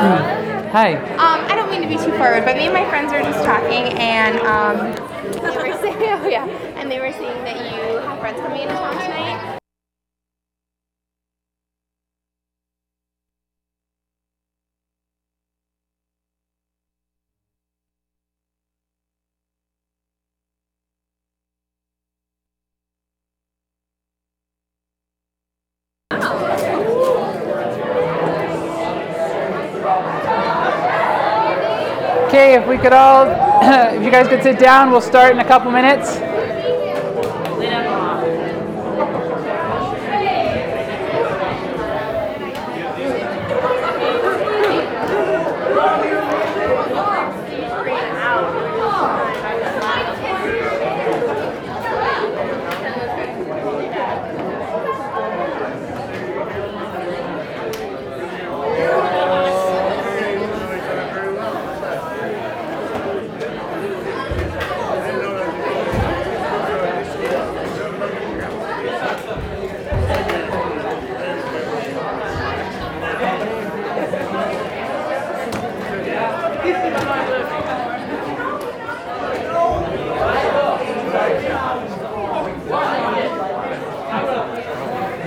Hi. Um, I don't mean to be too forward, but me and my friends were just talking, and um, they were saying, oh yeah, and they were saying that you have friends coming into town tonight. Could all, if you guys could sit down, we'll start in a couple minutes.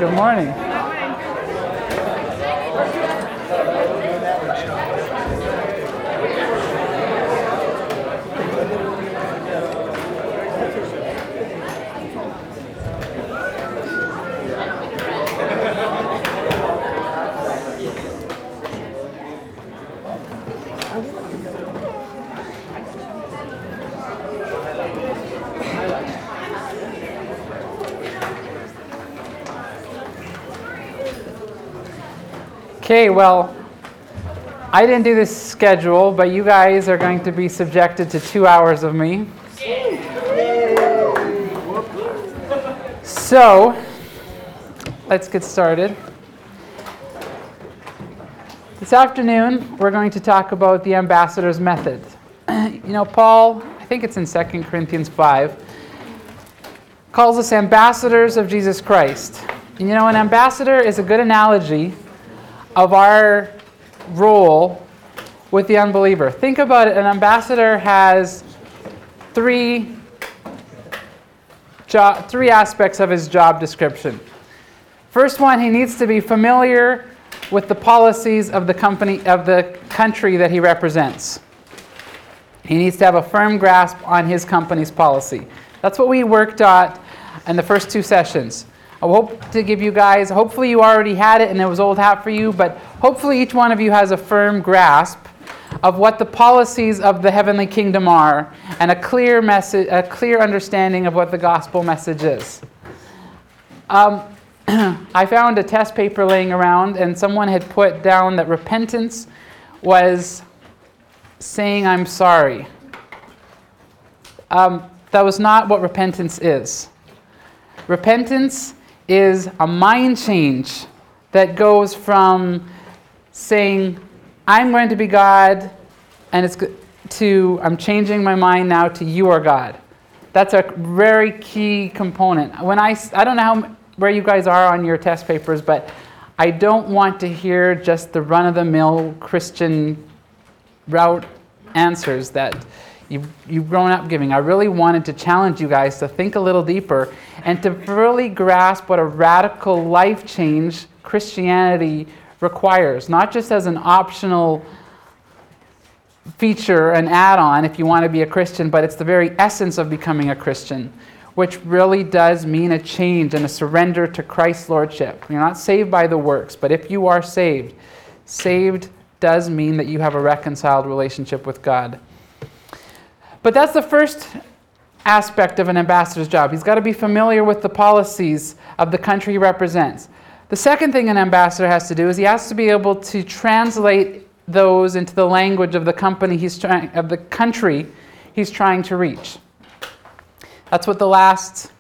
Good morning. Okay, well, I didn't do this schedule, but you guys are going to be subjected to two hours of me. So, let's get started. This afternoon, we're going to talk about the ambassador's method. you know, Paul, I think it's in 2 Corinthians 5, calls us ambassadors of Jesus Christ. And you know, an ambassador is a good analogy of our role with the unbeliever. Think about it an ambassador has three, job, three aspects of his job description. First one, he needs to be familiar with the policies of the company of the country that he represents. He needs to have a firm grasp on his company's policy. That's what we worked at in the first two sessions. I hope to give you guys, hopefully you already had it and it was old hat for you, but hopefully each one of you has a firm grasp of what the policies of the heavenly kingdom are and a clear message, a clear understanding of what the gospel message is. Um, I found a test paper laying around and someone had put down that repentance was saying I'm sorry. Um, that was not what repentance is. Repentance is a mind change that goes from saying, I'm going to be God, and it's to, I'm changing my mind now to you are God. That's a very key component. When I, I don't know how, where you guys are on your test papers, but I don't want to hear just the run of the mill Christian route answers that you've, you've grown up giving. I really wanted to challenge you guys to think a little deeper and to really grasp what a radical life change Christianity requires, not just as an optional feature, an add on if you want to be a Christian, but it's the very essence of becoming a Christian, which really does mean a change and a surrender to Christ's Lordship. You're not saved by the works, but if you are saved, saved does mean that you have a reconciled relationship with God. But that's the first aspect of an ambassador's job. He's got to be familiar with the policies of the country he represents. The second thing an ambassador has to do is he has to be able to translate those into the language of the company he's trying of the country he's trying to reach. That's what the last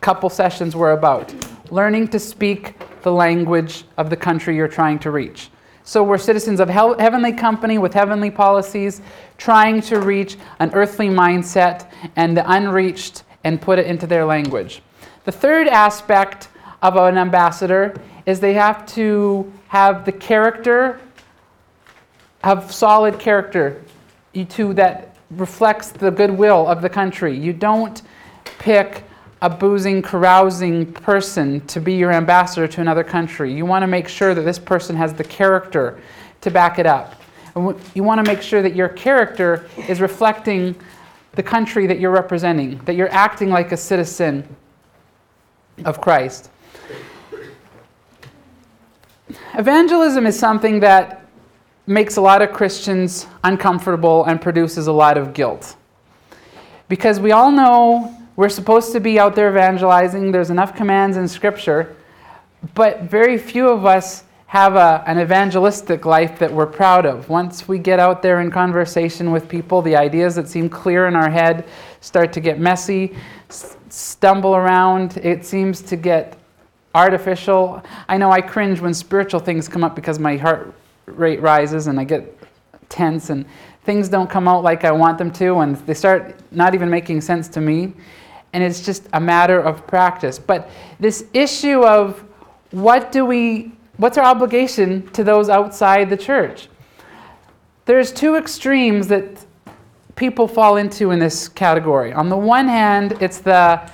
couple sessions were about. Learning to speak the language of the country you're trying to reach. So we're citizens of heavenly company with heavenly policies, trying to reach an earthly mindset and the unreached and put it into their language. The third aspect of an ambassador is they have to have the character have solid character to that reflects the goodwill of the country. You don't pick a boozing, carousing person to be your ambassador to another country. You want to make sure that this person has the character to back it up. You want to make sure that your character is reflecting the country that you're representing, that you're acting like a citizen of Christ. Evangelism is something that makes a lot of Christians uncomfortable and produces a lot of guilt. Because we all know we're supposed to be out there evangelizing, there's enough commands in Scripture, but very few of us have a, an evangelistic life that we're proud of. Once we get out there in conversation with people, the ideas that seem clear in our head start to get messy, stumble around. It seems to get artificial. I know I cringe when spiritual things come up because my heart rate rises and I get tense and things don't come out like I want them to and they start not even making sense to me. And it's just a matter of practice. But this issue of what do we what's our obligation to those outside the church? There's two extremes that people fall into in this category. On the one hand, it's the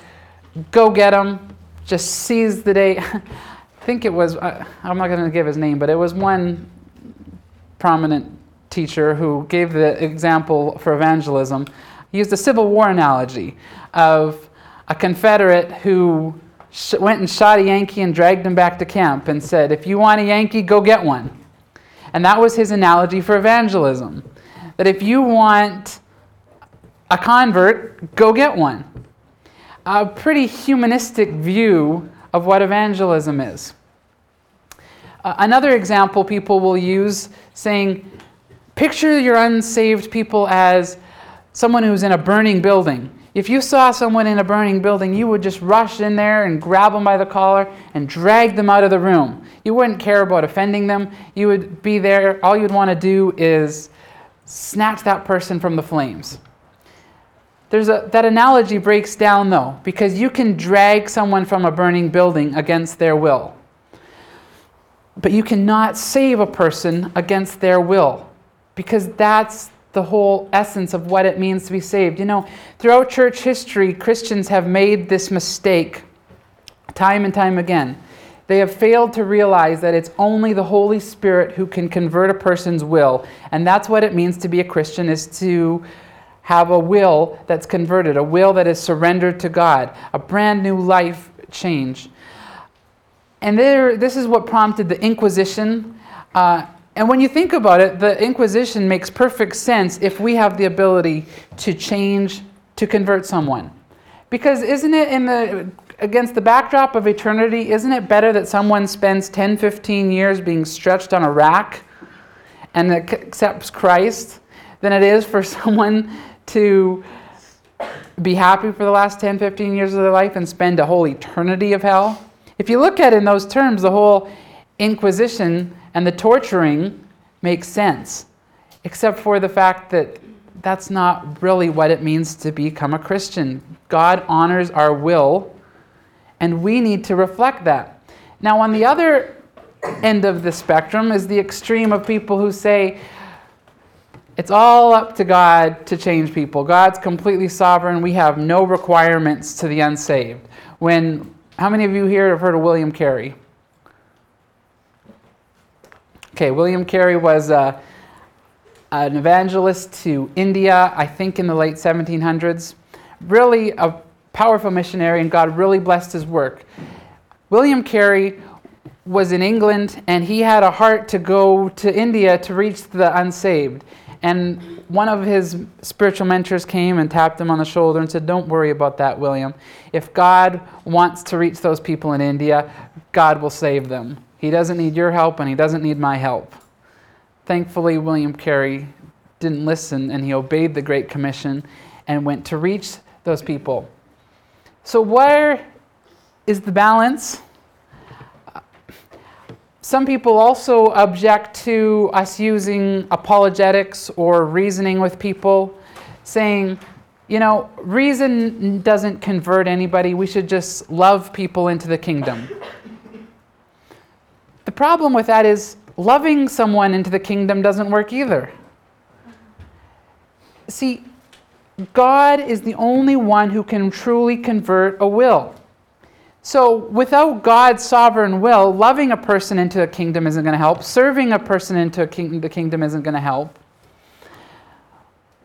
go get them, just seize the day. I think it was, I'm not going to give his name, but it was one prominent teacher who gave the example for evangelism. He used a Civil War analogy of a Confederate who went and shot a Yankee and dragged him back to camp and said, If you want a Yankee, go get one. And that was his analogy for evangelism. That if you want a convert, go get one. A pretty humanistic view of what evangelism is. Uh, another example people will use saying, picture your unsaved people as someone who's in a burning building. If you saw someone in a burning building, you would just rush in there and grab them by the collar and drag them out of the room. You wouldn't care about offending them. You would be there. All you'd want to do is snatch that person from the flames. There's a, that analogy breaks down though, because you can drag someone from a burning building against their will. But you cannot save a person against their will because that's the whole essence of what it means to be saved. You know, throughout church history, Christians have made this mistake time and time again. They have failed to realize that it's only the Holy Spirit who can convert a person's will, and that's what it means to be a Christian is to have a will that's converted, a will that is surrendered to God, a brand new life change. And there, this is what prompted the Inquisition. Uh, and when you think about it, the Inquisition makes perfect sense if we have the ability to change, to convert someone. Because isn't it in the against the backdrop of eternity, isn't it better that someone spends 10, 15 years being stretched on a rack and accepts Christ than it is for someone to be happy for the last 10, 15 years of their life and spend a whole eternity of hell? If you look at it in those terms, the whole Inquisition and the torturing makes sense, except for the fact that that's not really what it means to become a Christian. God honors our will, and we need to reflect that. Now, on the other end of the spectrum is the extreme of people who say, it's all up to God to change people. God's completely sovereign. We have no requirements to the unsaved. When how many of you here have heard of William Carey? Okay, William Carey was uh, an evangelist to India, I think in the late 1700s. Really a powerful missionary, and God really blessed his work. William Carey was in England, and he had a heart to go to India to reach the unsaved. And one of his spiritual mentors came and tapped him on the shoulder and said, Don't worry about that, William. If God wants to reach those people in India, God will save them. He doesn't need your help and he doesn't need my help. Thankfully, William Carey didn't listen and he obeyed the Great Commission and went to reach those people. So, where is the balance? Some people also object to us using apologetics or reasoning with people, saying, you know, reason doesn't convert anybody. We should just love people into the kingdom. The problem with that is loving someone into the kingdom doesn't work either. See, God is the only one who can truly convert a will. So, without God's sovereign will, loving a person into a kingdom isn't going to help. Serving a person into a king- the kingdom isn't going to help.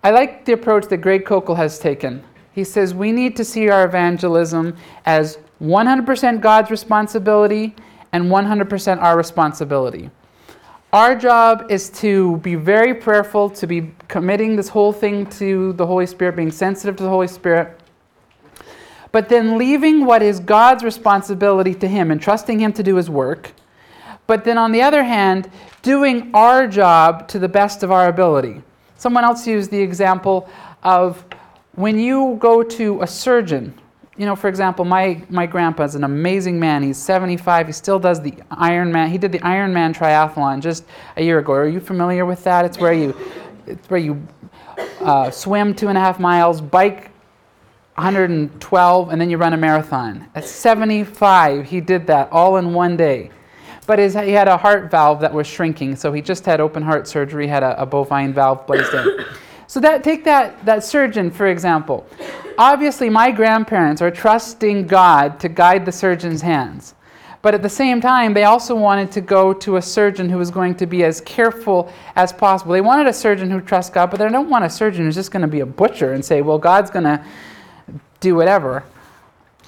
I like the approach that Greg Koukl has taken. He says we need to see our evangelism as 100% God's responsibility and 100% our responsibility. Our job is to be very prayerful, to be committing this whole thing to the Holy Spirit, being sensitive to the Holy Spirit, but then leaving what is God's responsibility to Him and trusting Him to do His work. But then on the other hand, doing our job to the best of our ability. Someone else used the example of when you go to a surgeon you know, for example, my, my grandpa's an amazing man. He's 75. He still does the Ironman. He did the Ironman triathlon just a year ago. Are you familiar with that? It's where you, it's where you uh, swim two and a half miles, bike 112, and then you run a marathon. At 75, he did that all in one day. But his, he had a heart valve that was shrinking, so he just had open heart surgery, had a, a bovine valve placed in. So that take that, that surgeon, for example. Obviously, my grandparents are trusting God to guide the surgeon's hands. But at the same time, they also wanted to go to a surgeon who was going to be as careful as possible. They wanted a surgeon who trusts God, but they don't want a surgeon who's just going to be a butcher and say, well, God's going to do whatever.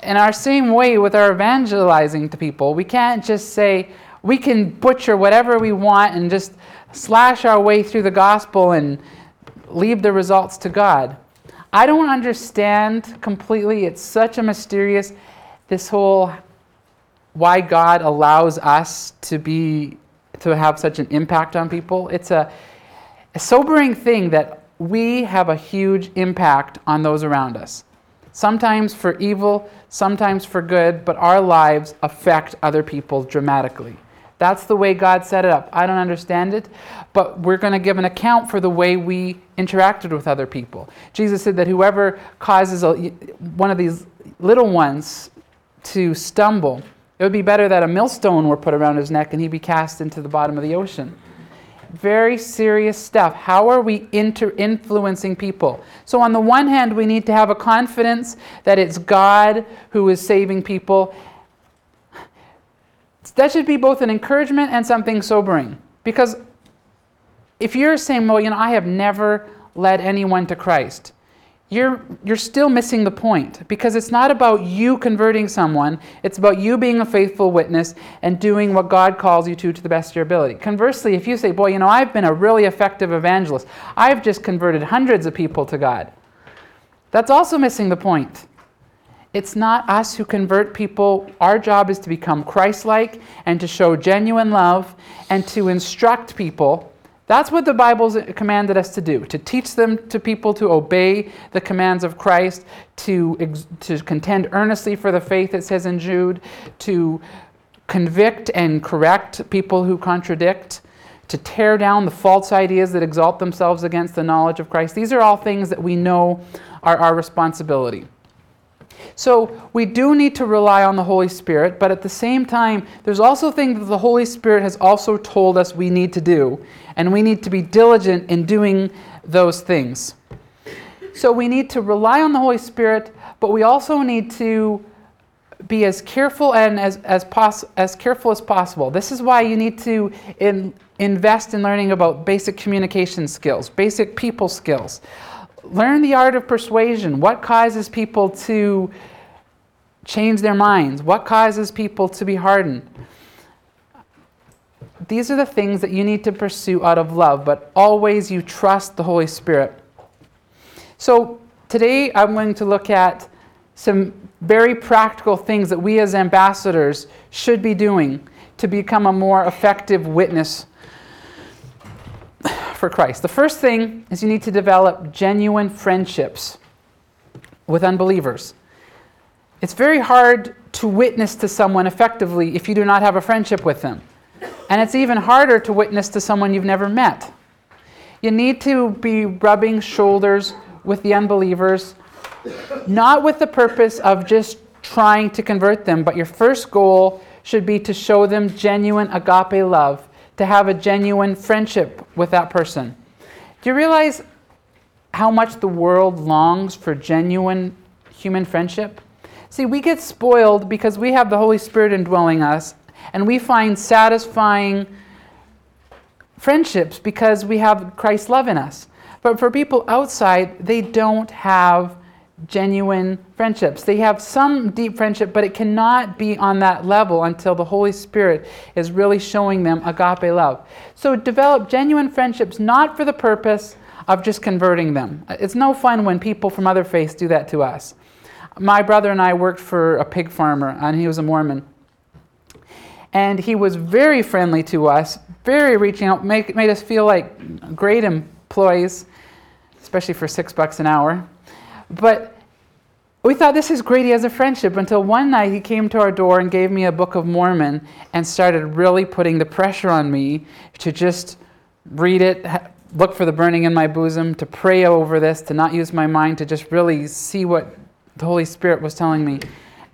In our same way with our evangelizing to people, we can't just say, we can butcher whatever we want and just slash our way through the gospel and leave the results to God. I don't understand completely. It's such a mysterious, this whole why God allows us to be to have such an impact on people. It's a, a sobering thing that we have a huge impact on those around us. Sometimes for evil, sometimes for good, but our lives affect other people dramatically. That's the way God set it up. I don't understand it, but we're going to give an account for the way we interacted with other people. Jesus said that whoever causes a, one of these little ones to stumble, it would be better that a millstone were put around his neck and he be cast into the bottom of the ocean. Very serious stuff. How are we inter- influencing people? So, on the one hand, we need to have a confidence that it's God who is saving people, that should be both an encouragement and something sobering. Because if you're saying, well, you know, I have never led anyone to Christ, you're, you're still missing the point because it's not about you converting someone, it's about you being a faithful witness and doing what God calls you to to the best of your ability. Conversely, if you say, boy, you know, I've been a really effective evangelist, I've just converted hundreds of people to God, that's also missing the point. It's not us who convert people. Our job is to become Christ like and to show genuine love and to instruct people. That's what the Bible's commanded us to do to teach them to people to obey the commands of Christ, to, to contend earnestly for the faith, it says in Jude, to convict and correct people who contradict, to tear down the false ideas that exalt themselves against the knowledge of Christ. These are all things that we know are our responsibility. So we do need to rely on the Holy Spirit, but at the same time, there's also things that the Holy Spirit has also told us we need to do, and we need to be diligent in doing those things. So we need to rely on the Holy Spirit, but we also need to be as careful and as, as, pos- as careful as possible. This is why you need to in, invest in learning about basic communication skills, basic people skills learn the art of persuasion. What causes people to change their minds? What causes people to be hardened? These are the things that you need to pursue out of love, but always you trust the Holy Spirit. So, today I'm going to look at some very practical things that we as ambassadors should be doing to become a more effective witness for Christ. The first thing is you need to develop genuine friendships with unbelievers. It's very hard to witness to someone effectively if you do not have a friendship with them. And it's even harder to witness to someone you've never met. You need to be rubbing shoulders with the unbelievers, not with the purpose of just trying to convert them, but your first goal should be to show them genuine agape love to have a genuine friendship with that person. Do you realize how much the world longs for genuine human friendship? See, we get spoiled because we have the Holy Spirit indwelling us, and we find satisfying friendships because we have Christ's love in us. But for people outside, they don't have genuine friendships. They have some deep friendship, but it cannot be on that level until the Holy Spirit is really showing them agape love. So develop genuine friendships not for the purpose of just converting them. It's no fun when people from other faiths do that to us. My brother and I worked for a pig farmer, and he was a Mormon. And he was very friendly to us, very reaching out, make, made us feel like great employees, especially for six bucks an hour. But we thought this is great. He has a friendship until one night he came to our door and gave me a Book of Mormon and started really putting the pressure on me to just read it, look for the burning in my bosom, to pray over this, to not use my mind, to just really see what the Holy Spirit was telling me.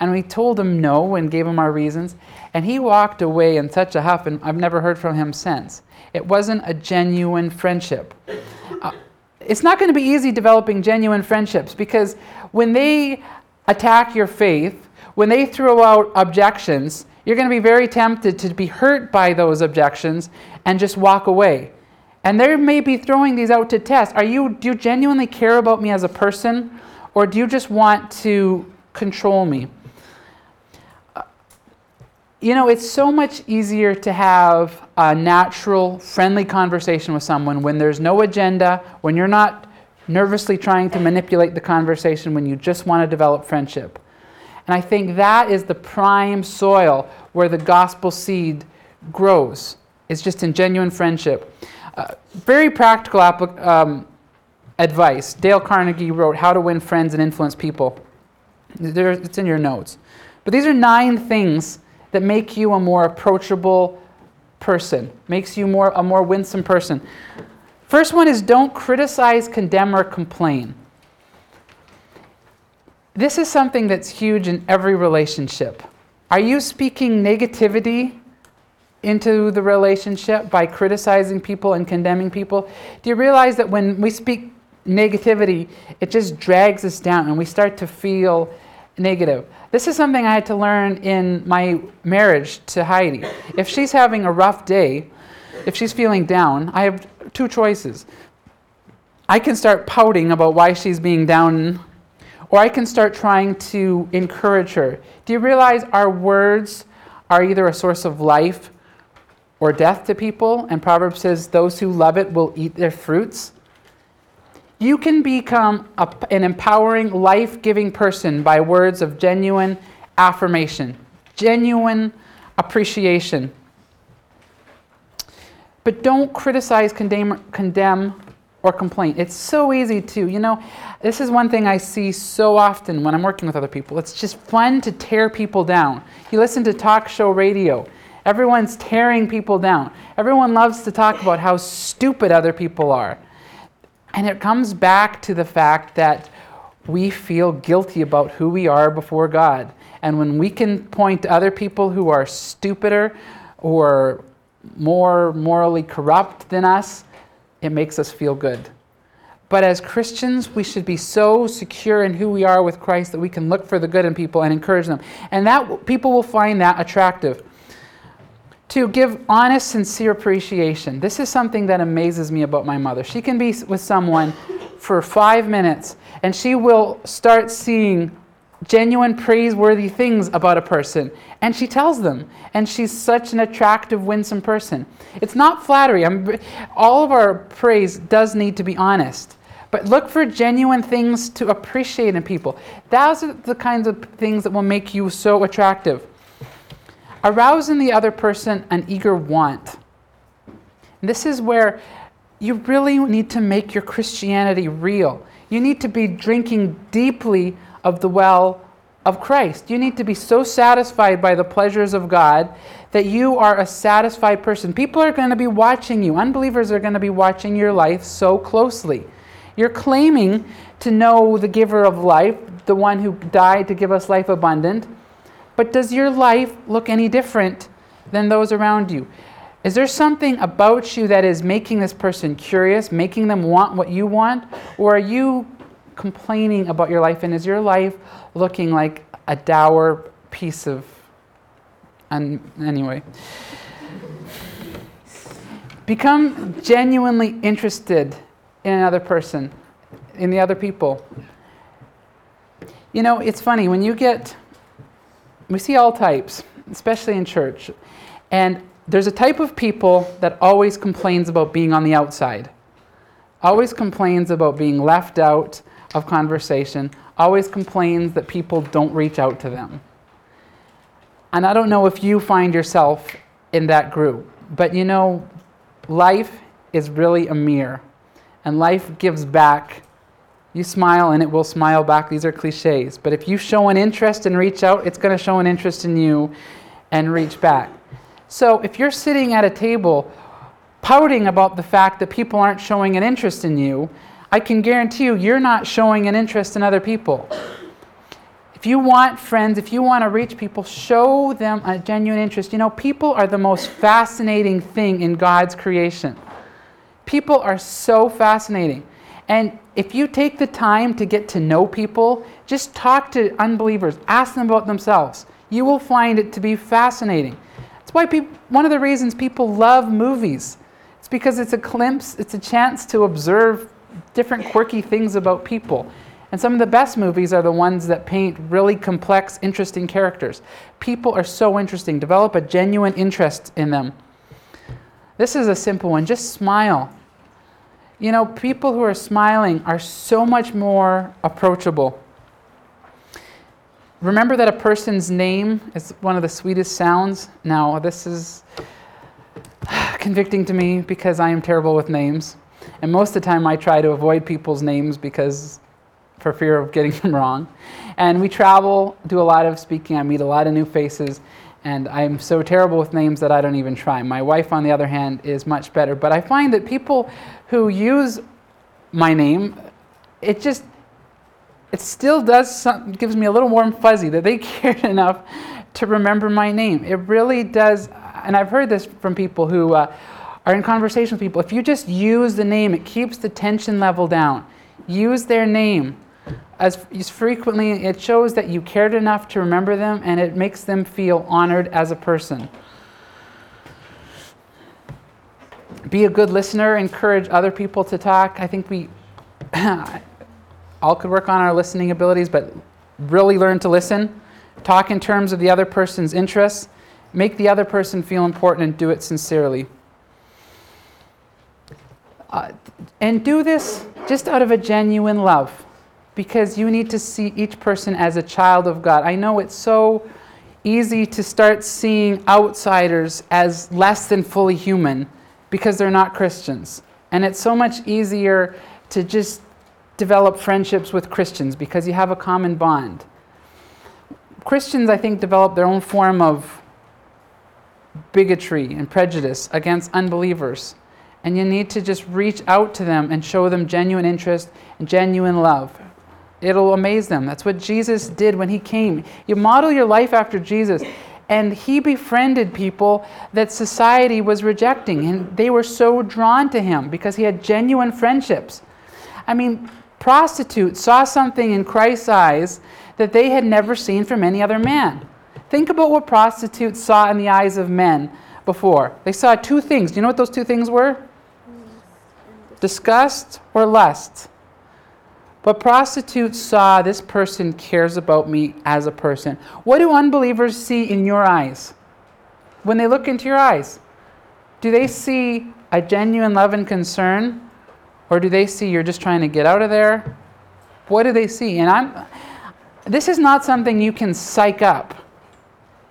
And we told him no and gave him our reasons. And he walked away in such a huff, and I've never heard from him since. It wasn't a genuine friendship. Uh, it's not going to be easy developing genuine friendships because when they attack your faith, when they throw out objections, you're going to be very tempted to be hurt by those objections and just walk away. And they may be throwing these out to test. Are you do you genuinely care about me as a person or do you just want to control me? You know, it's so much easier to have a natural, friendly conversation with someone when there's no agenda, when you're not nervously trying to manipulate the conversation, when you just want to develop friendship. And I think that is the prime soil where the gospel seed grows, It's just in genuine friendship. Uh, very practical um, advice. Dale Carnegie wrote How to Win Friends and Influence People. There, it's in your notes. But these are nine things that make you a more approachable person, makes you more a more winsome person. First one is don't criticize, condemn, or complain. This is something that's huge in every relationship. Are you speaking negativity into the relationship by criticizing people and condemning people? Do you realize that when we speak negativity, it just drags us down and we start to feel negative? This is something I had to learn in my marriage to Heidi. If she's having a rough day, if she's feeling down, I have two choices. I can start pouting about why she's being down, or I can start trying to encourage her. Do you realize our words are either a source of life or death to people? And Proverbs says, Those who love it will eat their fruits. You can become a, an empowering, life giving person by words of genuine affirmation, genuine appreciation. But don't criticize, condemn, condemn, or complain. It's so easy to, you know, this is one thing I see so often when I'm working with other people. It's just fun to tear people down. You listen to talk show radio, everyone's tearing people down. Everyone loves to talk about how stupid other people are. And it comes back to the fact that we feel guilty about who we are before God. And when we can point to other people who are stupider or more morally corrupt than us, it makes us feel good. But as Christians, we should be so secure in who we are with Christ that we can look for the good in people and encourage them. And that people will find that attractive to give honest, sincere appreciation. This is something that amazes me about my mother. She can be with someone for five minutes and she will start seeing genuine, praiseworthy things about a person. And she tells them. And she's such an attractive, winsome person. It's not flattery. I'm, all of our praise does need to be honest. But look for genuine things to appreciate in people. Those are the kinds of things that will make you so attractive. Arouse in the other person an eager want. And this is where you really need to make your Christianity real. You need to be drinking deeply of the well of Christ. You need to be so satisfied by the pleasures of God that you are a satisfied person. People are going to be watching you, unbelievers are going to be watching your life so closely. You're claiming to know the giver of life, the one who died to give us life abundant. But does your life look any different than those around you? Is there something about you that is making this person curious, making them want what you want? Or are you complaining about your life? And is your life looking like a dour piece of. Anyway. Become genuinely interested in another person, in the other people. You know, it's funny, when you get. We see all types, especially in church. And there's a type of people that always complains about being on the outside, always complains about being left out of conversation, always complains that people don't reach out to them. And I don't know if you find yourself in that group, but you know, life is really a mirror, and life gives back. You smile and it will smile back. These are cliches. But if you show an interest and reach out, it's going to show an interest in you and reach back. So if you're sitting at a table pouting about the fact that people aren't showing an interest in you, I can guarantee you, you're not showing an interest in other people. If you want friends, if you want to reach people, show them a genuine interest. You know, people are the most fascinating thing in God's creation. People are so fascinating. And if you take the time to get to know people, just talk to unbelievers, ask them about themselves. You will find it to be fascinating That's why people, one of the reasons people love movies. It's because it's a glimpse, it's a chance to observe different quirky things about people. And some of the best movies are the ones that paint really complex, interesting characters. People are so interesting. Develop a genuine interest in them. This is a simple one. Just smile. You know, people who are smiling are so much more approachable. Remember that a person's name is one of the sweetest sounds? Now, this is convicting to me because I am terrible with names. And most of the time, I try to avoid people's names because for fear of getting them wrong. And we travel, do a lot of speaking, I meet a lot of new faces, and I'm so terrible with names that I don't even try. My wife, on the other hand, is much better. But I find that people who use my name, it just it still does some, gives me a little warm fuzzy that they cared enough to remember my name. It really does, and I've heard this from people who uh, are in conversation with people. If you just use the name, it keeps the tension level down. Use their name as, frequently. It shows that you cared enough to remember them, and it makes them feel honored as a person. Be a good listener. Encourage other people to talk. I think we. all could work on our listening abilities, but really learn to listen. Talk in terms of the other person's interests. Make the other person feel important and do it sincerely. Uh, and do this just out of a genuine love because you need to see each person as a child of God. I know it's so easy to start seeing outsiders as less than fully human because they're not Christians. And it's so much easier to just develop friendships with Christians because you have a common bond. Christians, I think, develop their own form of bigotry and prejudice against unbelievers. And you need to just reach out to them and show them genuine interest and genuine love. It'll amaze them. That's what Jesus did when he came. You model your life after Jesus. And he befriended people that society was rejecting. And they were so drawn to him because he had genuine friendships. I mean, prostitutes saw something in Christ's eyes that they had never seen from any other man. Think about what prostitutes saw in the eyes of men before. They saw two things. Do you know what those two things were? Disgust or lust. But prostitutes saw this person cares about me as a person. What do unbelievers see in your eyes? When they look into your eyes, do they see a genuine love and concern or do they see you're just trying to get out of there? What do they see? And I'm this is not something you can psych up.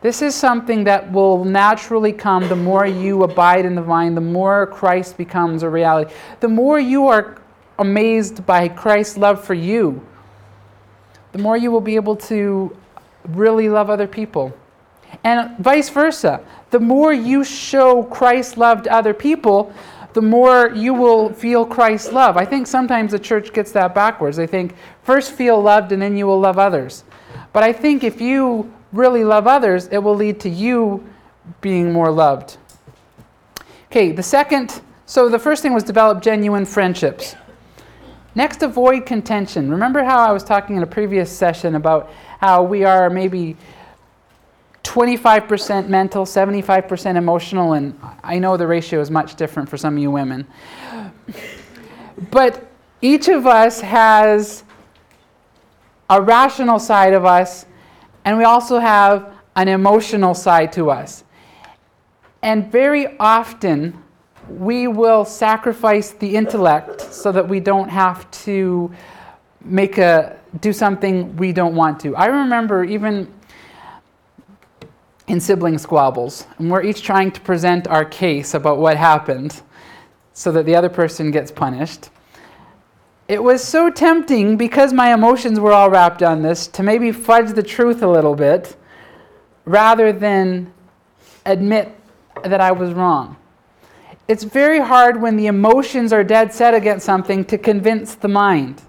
This is something that will naturally come the more you abide in the vine, the more Christ becomes a reality. The more you are amazed by Christ's love for you, the more you will be able to really love other people. And vice versa. The more you show Christ's love to other people, the more you will feel Christ's love. I think sometimes the church gets that backwards. They think first feel loved and then you will love others. But I think if you really love others, it will lead to you being more loved. Okay, the second, so the first thing was develop genuine friendships. Next, avoid contention. Remember how I was talking in a previous session about how we are maybe 25% mental, 75% emotional, and I know the ratio is much different for some of you women. But each of us has a rational side of us, and we also have an emotional side to us. And very often, we will sacrifice the intellect so that we don't have to make a do something we don't want to. I remember even in sibling squabbles, and we're each trying to present our case about what happened so that the other person gets punished. It was so tempting because my emotions were all wrapped on this to maybe fudge the truth a little bit rather than admit that I was wrong. It's very hard when the emotions are dead set against something to convince the mind.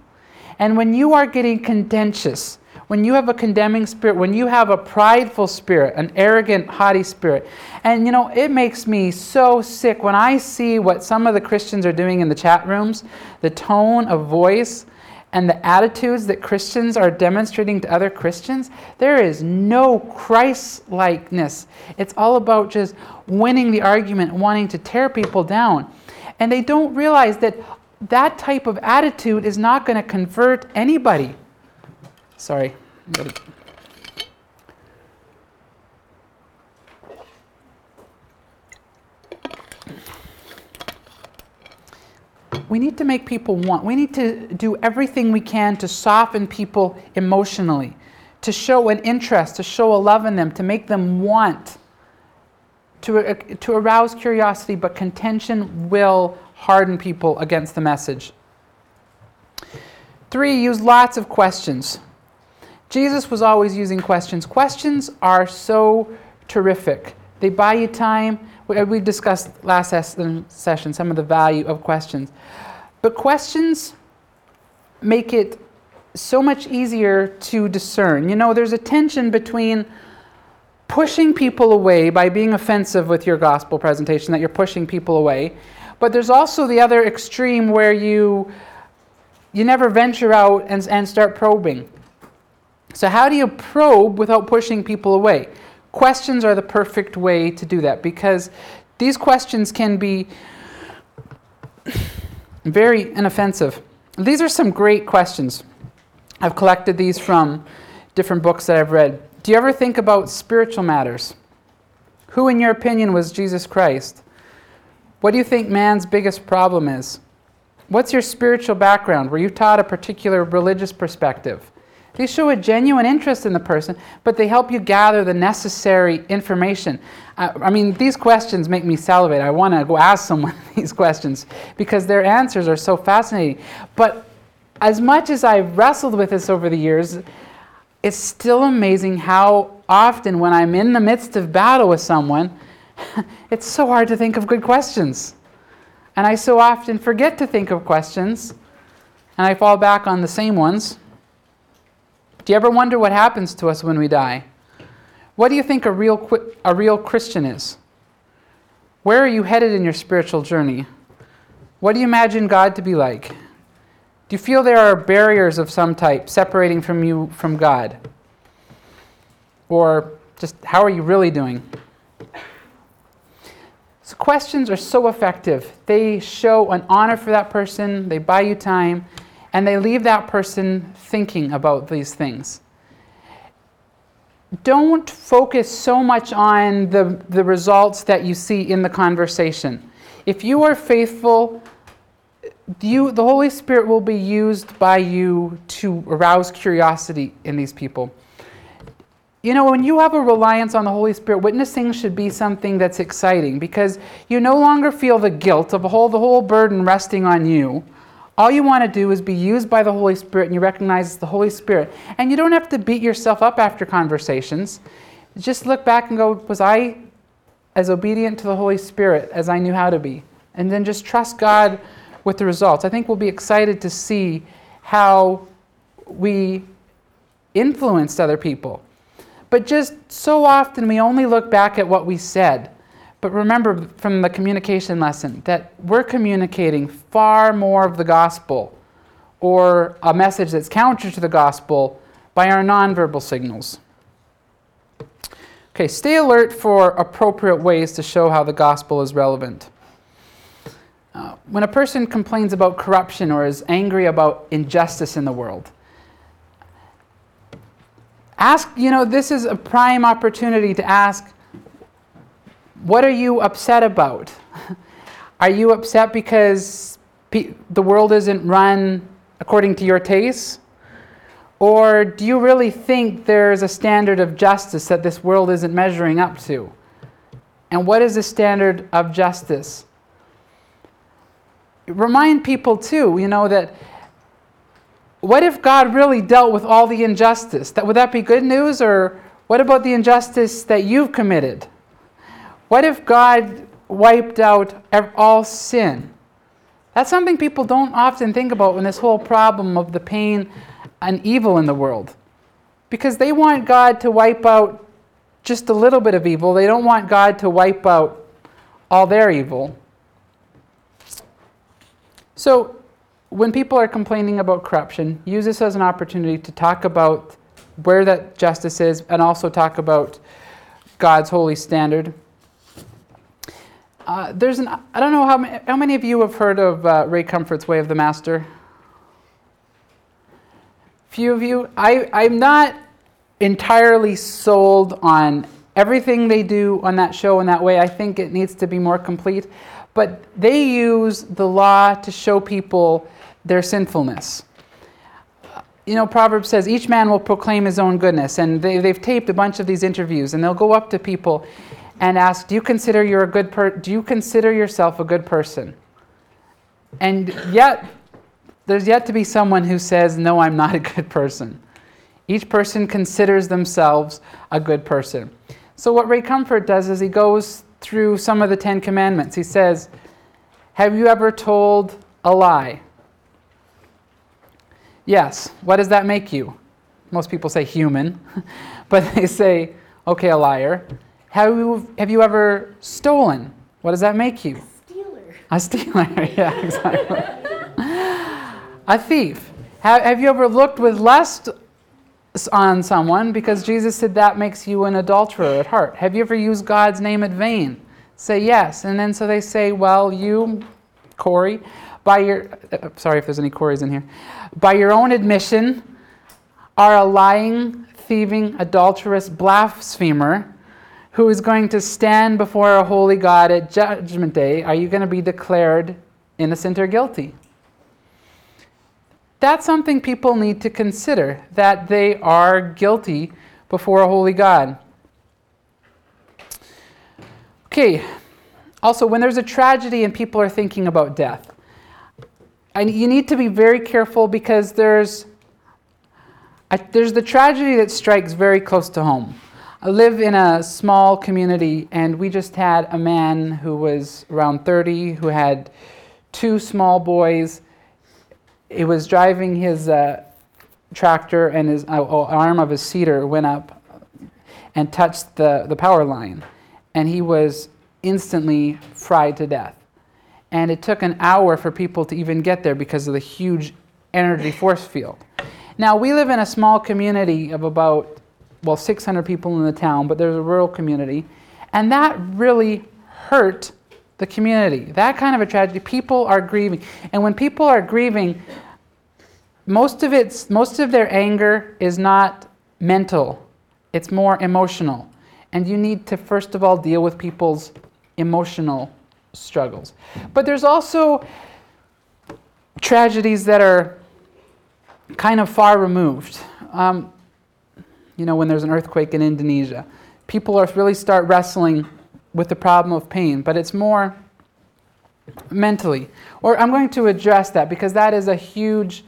And when you are getting contentious, when you have a condemning spirit, when you have a prideful spirit, an arrogant, haughty spirit. And you know, it makes me so sick when I see what some of the Christians are doing in the chat rooms, the tone of voice and the attitudes that Christians are demonstrating to other Christians. There is no Christ likeness. It's all about just winning the argument, wanting to tear people down. And they don't realize that that type of attitude is not going to convert anybody. Sorry. We need to make people want. We need to do everything we can to soften people emotionally, to show an interest, to show a love in them, to make them want, to, uh, to arouse curiosity, but contention will harden people against the message. Three, use lots of questions. Jesus was always using questions. Questions are so terrific. They buy you time. We, uh, we discussed last session some of the value of questions. But questions make it so much easier to discern. You know, there's a tension between pushing people away by being offensive with your gospel presentation, that you're pushing people away. But there's also the other extreme where you you never venture out and, and start probing. So, how do you probe without pushing people away? Questions are the perfect way to do that because these questions can be very inoffensive. These are some great questions. I've collected these from different books that I've read. Do you ever think about spiritual matters? Who, in your opinion, was Jesus Christ? What do you think man's biggest problem is? What's your spiritual background? Were you taught a particular religious perspective? They show a genuine interest in the person, but they help you gather the necessary information. Uh, I mean, these questions make me salivate. I want to go ask someone these questions because their answers are so fascinating. But as much as I've wrestled with this over the years, it's still amazing how often, when I'm in the midst of battle with someone, it's so hard to think of good questions. And I so often forget to think of questions, and I fall back on the same ones. Do you ever wonder what happens to us when we die? What do you think a real, a real Christian is? Where are you headed in your spiritual journey? What do you imagine God to be like? Do you feel there are barriers of some type separating from you from God? Or just how are you really doing? So questions are so effective. They show an honor for that person, they buy you time, and they leave that person thinking about these things. Don't focus so much on the, the results that you see in the conversation. If you are faithful, you, the Holy Spirit will be used by you to arouse curiosity in these people. You know, when you have a reliance on the Holy Spirit, witnessing should be something that's exciting because you no longer feel the guilt of a whole, the whole burden resting on you. All you want to do is be used by the Holy Spirit and you recognize it's the Holy Spirit. And you don't have to beat yourself up after conversations. Just look back and go, was I as obedient to the Holy Spirit as I knew how to be? And then just trust God with the results. I think we'll be excited to see how we influenced other people. But just so often we only look back at what we said. But remember from the communication lesson that we're communicating far more of the gospel or a message that's counter to the gospel by our nonverbal signals. Okay, stay alert for appropriate ways to show how the gospel is relevant. Uh, when a person complains about corruption or is angry about injustice in the world, ask, you know, this is a prime opportunity to ask, what are you upset about? are you upset because pe- the world isn't run according to your tastes? Or do you really think there's a standard of justice that this world isn't measuring up to? And what is the standard of justice? Remind people, too, you know, that what if God really dealt with all the injustice? That, would that be good news? Or what about the injustice that you've committed? What if God wiped out all sin? That's something people don't often think about when this whole problem of the pain and evil in the world. Because they want God to wipe out just a little bit of evil, they don't want God to wipe out all their evil. So, when people are complaining about corruption, use this as an opportunity to talk about where that justice is and also talk about God's holy standard. Uh, there's an, I don't know how many, how many of you have heard of uh, Ray Comfort's Way of the Master? Few of you. I, I'm not entirely sold on everything they do on that show in that way. I think it needs to be more complete. But they use the law to show people their sinfulness. You know, Proverbs says each man will proclaim his own goodness. And they, they've taped a bunch of these interviews, and they'll go up to people and ask, "Do you consider you're a good per- Do you consider yourself a good person?" And yet, there's yet to be someone who says, "No, I'm not a good person." Each person considers themselves a good person. So what Ray Comfort does is he goes through some of the Ten Commandments. He says, "Have you ever told a lie?" Yes. What does that make you? Most people say human, but they say, okay, a liar. Have you, have you ever stolen? What does that make you? A stealer. A stealer, yeah, exactly. a thief. Have, have you ever looked with lust on someone? Because Jesus said that makes you an adulterer at heart. Have you ever used God's name in vain? Say yes. And then so they say, well, you, Corey, by your, uh, sorry if there's any Corys in here, by your own admission, are a lying, thieving, adulterous blasphemer who is going to stand before a holy God at Judgment Day. Are you going to be declared innocent or guilty? That's something people need to consider that they are guilty before a holy God. Okay, also, when there's a tragedy and people are thinking about death, and you need to be very careful because there's a, there's the tragedy that strikes very close to home. I live in a small community, and we just had a man who was around 30 who had two small boys. He was driving his uh, tractor, and his uh, arm of his seeder went up and touched the, the power line, and he was instantly fried to death and it took an hour for people to even get there because of the huge energy force field. Now, we live in a small community of about, well, 600 people in the town, but there's a rural community, and that really hurt the community. That kind of a tragedy. People are grieving. And when people are grieving, most of it's most of their anger is not mental. It's more emotional. And you need to first of all deal with people's emotional struggles. But there's also tragedies that are kind of far removed. Um, you know, when there's an earthquake in Indonesia, people are really start wrestling with the problem of pain, but it's more mentally. Or I'm going to address that because that is a huge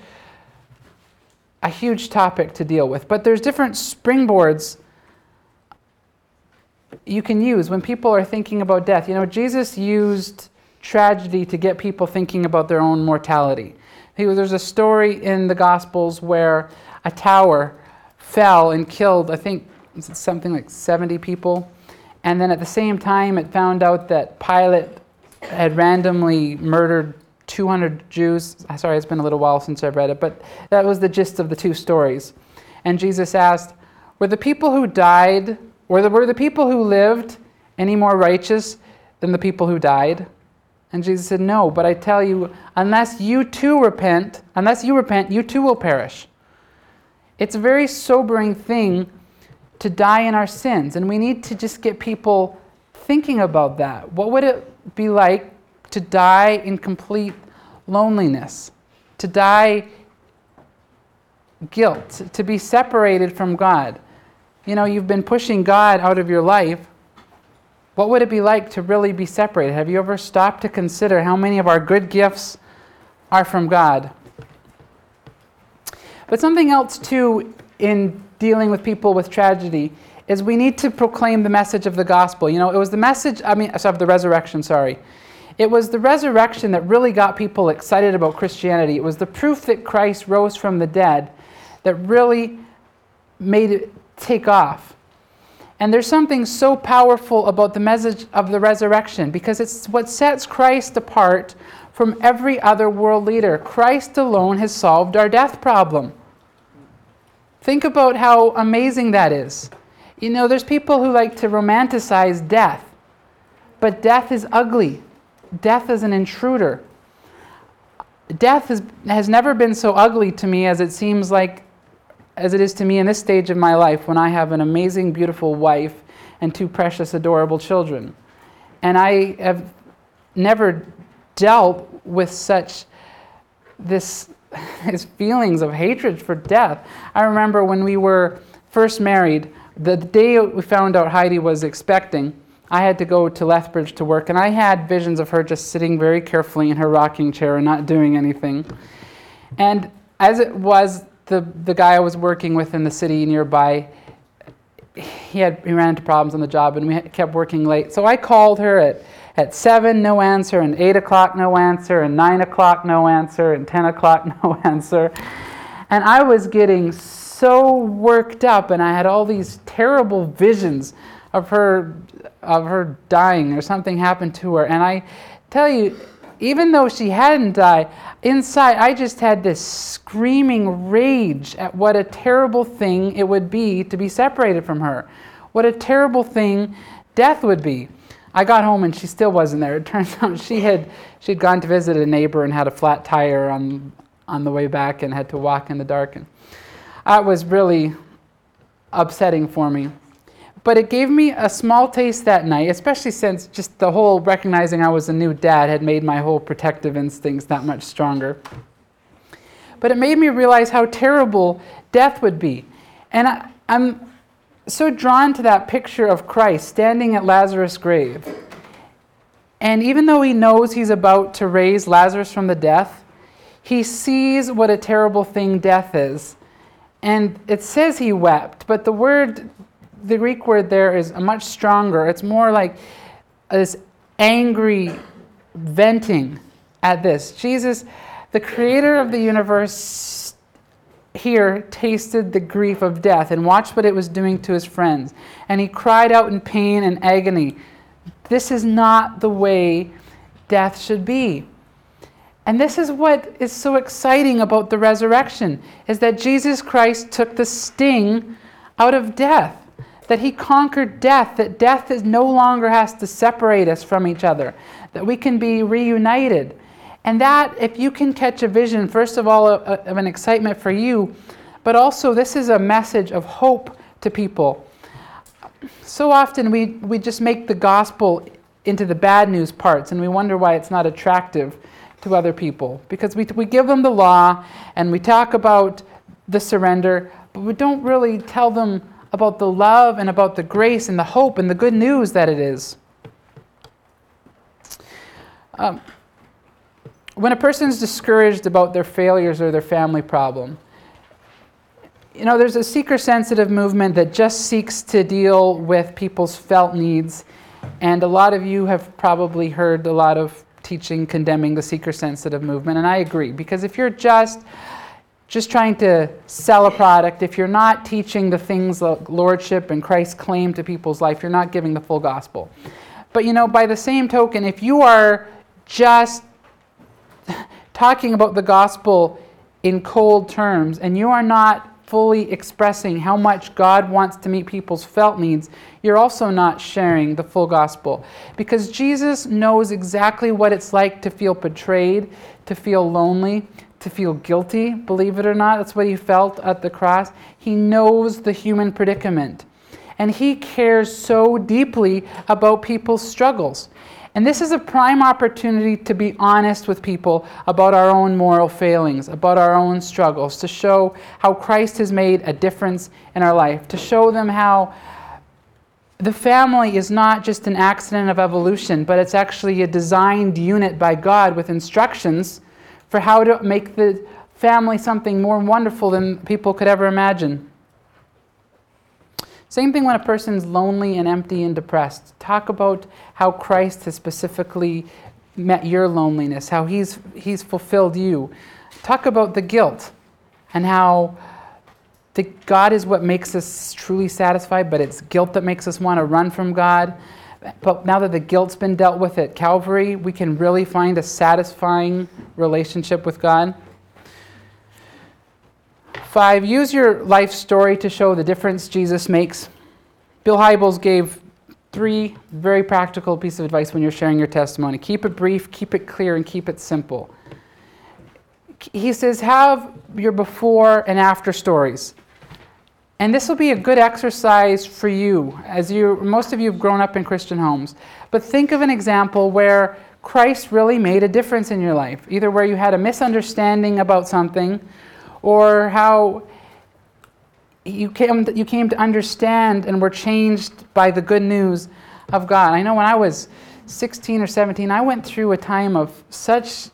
a huge topic to deal with. But there's different springboards you can use when people are thinking about death. You know, Jesus used tragedy to get people thinking about their own mortality. there's a story in the Gospels where a tower fell and killed, I think, something like 70 people. And then at the same time, it found out that Pilate had randomly murdered 200 Jews. Sorry, it's been a little while since I've read it, but that was the gist of the two stories. And Jesus asked, Were the people who died, were the, were the people who lived any more righteous than the people who died? And Jesus said, No, but I tell you, unless you too repent, unless you repent, you too will perish. It's a very sobering thing to die in our sins, and we need to just get people thinking about that. What would it be like to die in complete loneliness, to die guilt, to be separated from God? You know, you've been pushing God out of your life. What would it be like to really be separated? Have you ever stopped to consider how many of our good gifts are from God? But something else, too, in dealing with people with tragedy is we need to proclaim the message of the gospel. You know, it was the message, I mean, of the resurrection, sorry. It was the resurrection that really got people excited about Christianity. It was the proof that Christ rose from the dead that really made it take off. And there's something so powerful about the message of the resurrection because it's what sets Christ apart from every other world leader. Christ alone has solved our death problem. Think about how amazing that is. You know, there's people who like to romanticize death, but death is ugly. Death is an intruder. Death has, has never been so ugly to me as it seems like, as it is to me in this stage of my life when I have an amazing, beautiful wife and two precious, adorable children. And I have never dealt with such this his feelings of hatred for death. I remember when we were first married, the day we found out Heidi was expecting, I had to go to Lethbridge to work, and I had visions of her just sitting very carefully in her rocking chair and not doing anything. And as it was, the, the guy I was working with in the city nearby, he had he ran into problems on the job, and we kept working late. So I called her at at 7, no answer, and 8 o'clock, no answer, and 9 o'clock, no answer, and 10 o'clock, no answer. And I was getting so worked up, and I had all these terrible visions of her, of her dying or something happened to her. And I tell you, even though she hadn't died, inside I just had this screaming rage at what a terrible thing it would be to be separated from her. What a terrible thing death would be. I got home and she still wasn't there. It turns out she had she'd gone to visit a neighbor and had a flat tire on on the way back and had to walk in the dark. And that was really upsetting for me. But it gave me a small taste that night, especially since just the whole recognizing I was a new dad had made my whole protective instincts that much stronger. But it made me realize how terrible death would be. And I, I'm so drawn to that picture of Christ standing at Lazarus' grave. And even though he knows he's about to raise Lazarus from the death, he sees what a terrible thing death is. And it says he wept, but the word, the Greek word there is much stronger. It's more like this angry venting at this. Jesus, the creator of the universe, here tasted the grief of death and watched what it was doing to his friends. And he cried out in pain and agony. This is not the way death should be. And this is what is so exciting about the resurrection is that Jesus Christ took the sting out of death. That he conquered death, that death is no longer has to separate us from each other, that we can be reunited and that, if you can catch a vision, first of all, of an excitement for you, but also this is a message of hope to people. So often we, we just make the gospel into the bad news parts and we wonder why it's not attractive to other people. Because we, we give them the law and we talk about the surrender, but we don't really tell them about the love and about the grace and the hope and the good news that it is. Um, when a person is discouraged about their failures or their family problem, you know, there's a seeker sensitive movement that just seeks to deal with people's felt needs. And a lot of you have probably heard a lot of teaching condemning the seeker sensitive movement. And I agree, because if you're just just trying to sell a product, if you're not teaching the things like lordship and Christ's claim to people's life, you're not giving the full gospel. But you know, by the same token, if you are just talking about the gospel in cold terms and you are not fully expressing how much God wants to meet people's felt needs, you're also not sharing the full gospel. Because Jesus knows exactly what it's like to feel betrayed, to feel lonely, to feel guilty, believe it or not. That's what he felt at the cross. He knows the human predicament. And he cares so deeply about people's struggles. And this is a prime opportunity to be honest with people about our own moral failings, about our own struggles, to show how Christ has made a difference in our life, to show them how the family is not just an accident of evolution, but it's actually a designed unit by God with instructions for how to make the family something more wonderful than people could ever imagine. Same thing when a person's lonely and empty and depressed. Talk about how Christ has specifically met your loneliness, how he's, he's fulfilled you. Talk about the guilt and how the, God is what makes us truly satisfied, but it's guilt that makes us want to run from God. But now that the guilt's been dealt with at Calvary, we can really find a satisfying relationship with God. Five, use your life story to show the difference Jesus makes. Bill Hybels gave three very practical pieces of advice when you're sharing your testimony keep it brief, keep it clear, and keep it simple. He says, have your before and after stories. And this will be a good exercise for you, as you most of you have grown up in Christian homes. But think of an example where Christ really made a difference in your life, either where you had a misunderstanding about something or how you came, you came to understand and were changed by the good news of God. I know when I was 16 or 17, I went through a time of such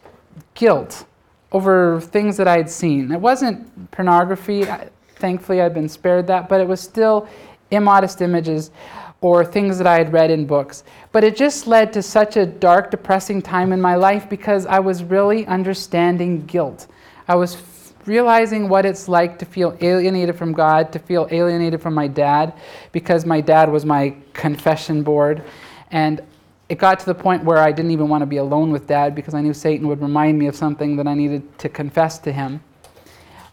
guilt over things that I had seen. It wasn't pornography. Thankfully, I'd been spared that, but it was still immodest images or things that I had read in books. But it just led to such a dark, depressing time in my life because I was really understanding guilt. I was realizing what it's like to feel alienated from God, to feel alienated from my dad, because my dad was my confession board. And it got to the point where I didn't even want to be alone with dad because I knew Satan would remind me of something that I needed to confess to him.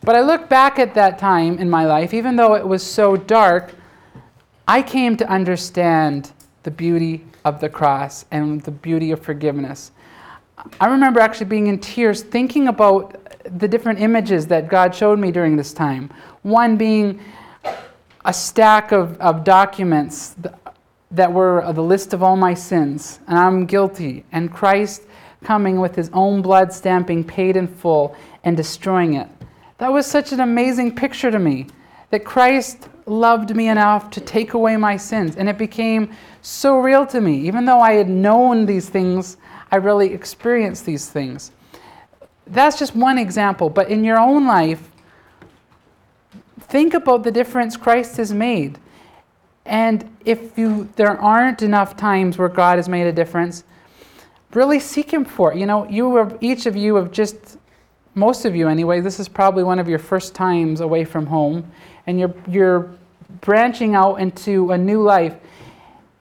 But I look back at that time in my life, even though it was so dark, I came to understand the beauty of the cross and the beauty of forgiveness. I remember actually being in tears thinking about the different images that God showed me during this time. One being a stack of, of documents that were uh, the list of all my sins, and I'm guilty, and Christ coming with his own blood stamping paid in full and destroying it. That was such an amazing picture to me that Christ loved me enough to take away my sins. And it became so real to me. Even though I had known these things, I really experienced these things that's just one example. But in your own life, think about the difference Christ has made. And if you, there aren't enough times where God has made a difference, really seek Him for it. You know, you each of you have just, most of you anyway, this is probably one of your first times away from home, and you're, you're branching out into a new life.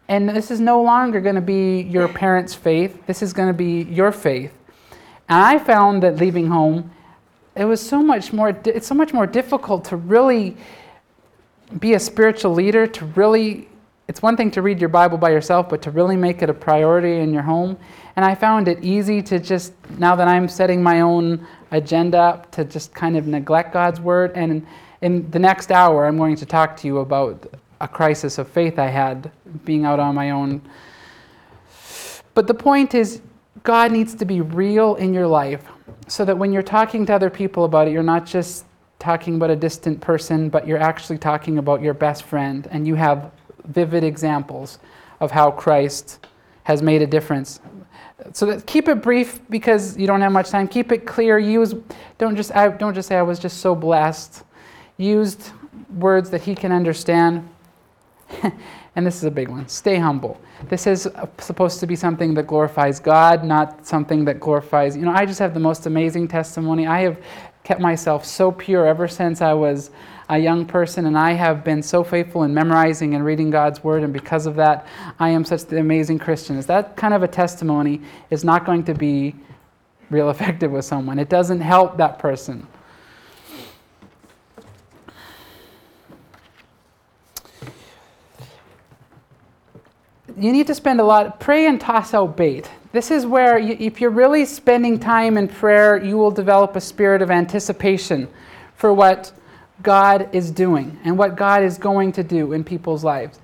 And this is no longer going to be your parents' faith, this is going to be your faith. And I found that leaving home, it was so much more, it's so much more difficult to really be a spiritual leader, to really, it's one thing to read your Bible by yourself, but to really make it a priority in your home. And I found it easy to just, now that I'm setting my own agenda, up to just kind of neglect God's word. And in the next hour, I'm going to talk to you about a crisis of faith I had being out on my own. But the point is, God needs to be real in your life so that when you're talking to other people about it, you're not just talking about a distant person, but you're actually talking about your best friend, and you have vivid examples of how Christ has made a difference. So that, keep it brief because you don't have much time. Keep it clear. Use don't just I, don't just say I was just so blessed. Used words that he can understand. and this is a big one. Stay humble. This is supposed to be something that glorifies God, not something that glorifies. You know, I just have the most amazing testimony. I have kept myself so pure ever since I was a young person, and I have been so faithful in memorizing and reading God's Word, and because of that, I am such an amazing Christian. Is that kind of a testimony is not going to be real effective with someone. It doesn't help that person. You need to spend a lot, pray and toss out bait. This is where, you, if you're really spending time in prayer, you will develop a spirit of anticipation for what God is doing and what God is going to do in people's lives.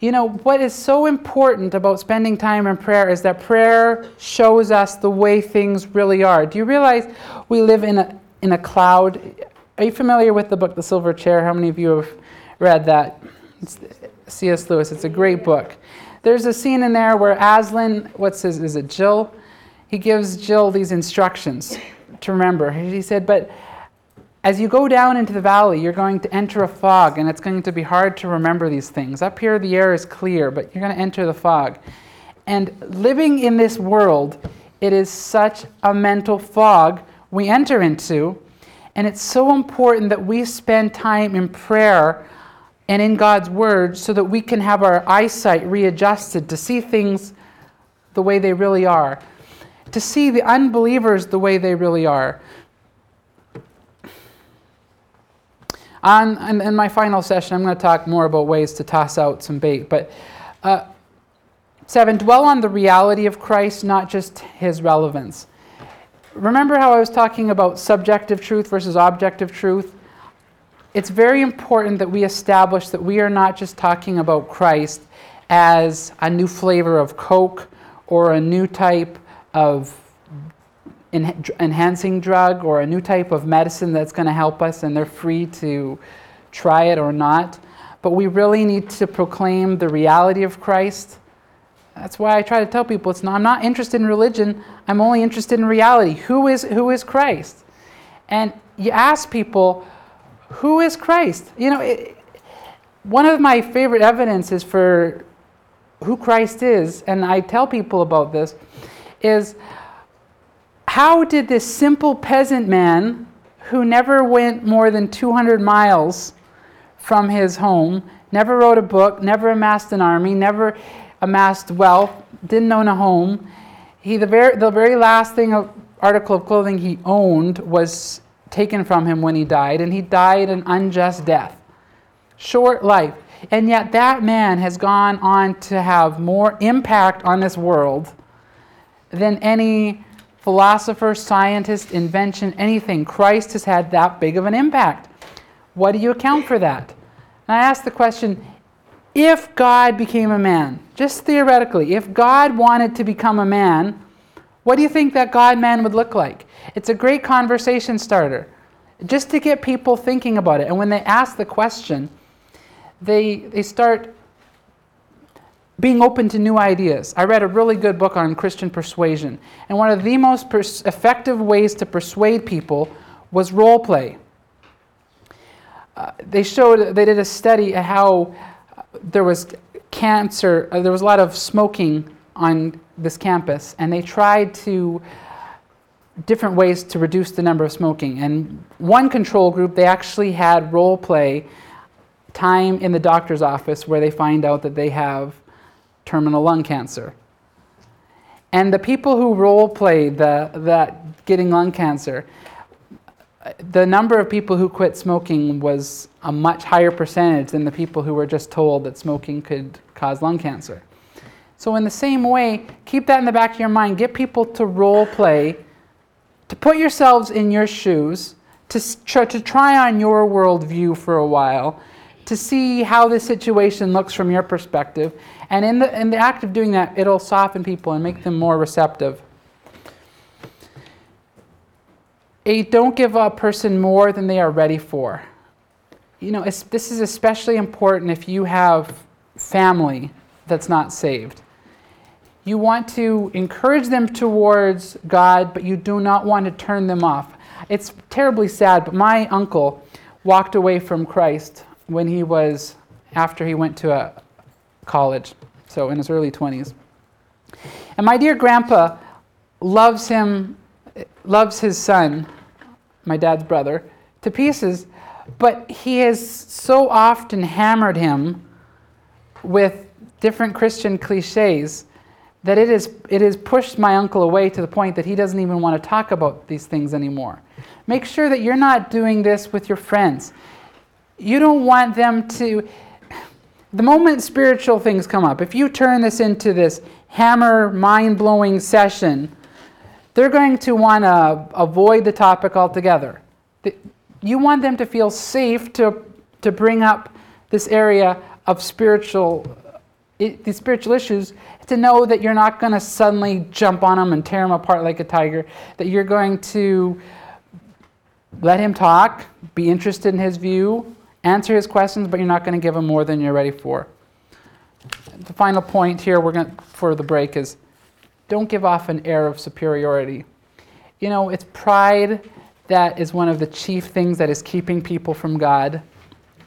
You know, what is so important about spending time in prayer is that prayer shows us the way things really are. Do you realize we live in a, in a cloud? Are you familiar with the book, The Silver Chair? How many of you have read that? It's C.S. Lewis. It's a great book. There's a scene in there where Aslan, what's his, is it Jill? He gives Jill these instructions to remember. He said, but as you go down into the valley, you're going to enter a fog, and it's going to be hard to remember these things. Up here, the air is clear, but you're going to enter the fog. And living in this world, it is such a mental fog we enter into. And it's so important that we spend time in prayer and in God's Word so that we can have our eyesight readjusted to see things the way they really are, to see the unbelievers the way they really are, On, in, in, my final session, I'm going to talk more about ways to toss out some bait. But uh, seven, dwell on the reality of Christ, not just his relevance. Remember how I was talking about subjective truth versus objective truth? It's very important that we establish that we are not just talking about Christ as a new flavor of Coke or a new type of enhancing drug or a new type of medicine that's going to help us, and they're free to try it or not. But we really need to proclaim the reality of Christ. That's why I try to tell people it's not, I'm not interested in religion, I'm only interested in reality. Who is, who is Christ? And you ask people, who is Christ? You know, it, one of my favorite evidences for who Christ is, and I tell people about this, is how did this simple peasant man who never went more than 200 miles from his home, never wrote a book, never amassed an army, never amassed wealth, didn't own a home, he, the, very, the very last thing of, article of clothing he owned was taken from him when he died, and he died an unjust death. Short life. And yet, that man has gone on to have more impact on this world than any philosopher, scientist, invention, anything. Christ has had that big of an impact. What do you account for that? And I ask the question if God became a man, just theoretically, if God wanted to become a man, what do you think that God man would look like? It's a great conversation starter, just to get people thinking about it. And when they ask the question, they, they start being open to new ideas. I read a really good book on Christian persuasion, and one of the most pers- effective ways to persuade people was role play. Uh, they showed they did a study how there was cancer, uh, there was a lot of smoking on this campus, and they tried to different ways to reduce the number of smoking. And one control group, they actually had role play time in the doctor's office where they find out that they have terminal lung cancer. And the people who role played the, that getting lung cancer, the number of people who quit smoking was a much higher percentage than the people who were just told that smoking could cause lung cancer. So, in the same way, keep that in the back of your mind. Get people to role play, to put yourselves in your shoes, to, to try on your worldview for a while, to see how the situation looks from your perspective. And in the, in the act of doing that, it'll soften people and make them more receptive. A don't give a person more than they are ready for. You know, this is especially important if you have family that's not saved. You want to encourage them towards God, but you do not want to turn them off. It's terribly sad, but my uncle walked away from Christ when he was, after he went to college, so in his early 20s. And my dear grandpa loves him, loves his son my dad's brother, to pieces, but he has so often hammered him with different Christian cliches that it, is, it has pushed my uncle away to the point that he doesn't even want to talk about these things anymore. Make sure that you're not doing this with your friends. You don't want them to. The moment spiritual things come up, if you turn this into this hammer, mind blowing session, they're going to want to avoid the topic altogether. You want them to feel safe to, to bring up this area of spiritual, these spiritual issues, to know that you're not going to suddenly jump on them and tear them apart like a tiger, that you're going to let him talk, be interested in his view, answer his questions, but you're not going to give him more than you're ready for. The final point here we're going for the break is don't give off an air of superiority. You know, it's pride that is one of the chief things that is keeping people from God.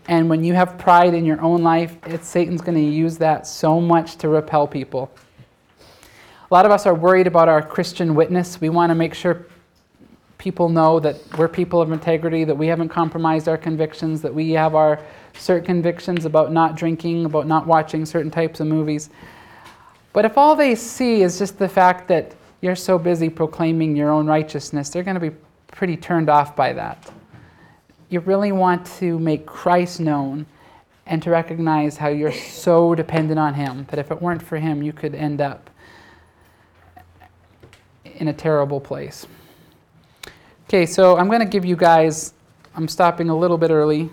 And when you have pride in your own life, Satan's going to use that so much to repel people. A lot of us are worried about our Christian witness. We want to make sure people know that we're people of integrity, that we haven't compromised our convictions, that we have our certain convictions about not drinking, about not watching certain types of movies. But if all they see is just the fact that you're so busy proclaiming your own righteousness, they're going to be pretty turned off by that. You really want to make Christ known and to recognize how you're so dependent on Him that if it weren't for Him, you could end up in a terrible place. Okay, so I'm going to give you guys, I'm stopping a little bit early.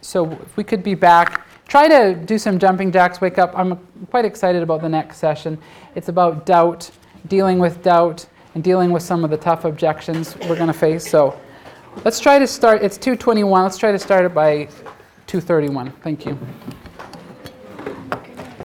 So if we could be back, try to do some jumping jacks, wake up. I'm quite excited about the next session. It's about doubt, dealing with doubt, and dealing with some of the tough objections we're going to face. So let's try to start, it's 221. Let's try to start it by 231. Thank you.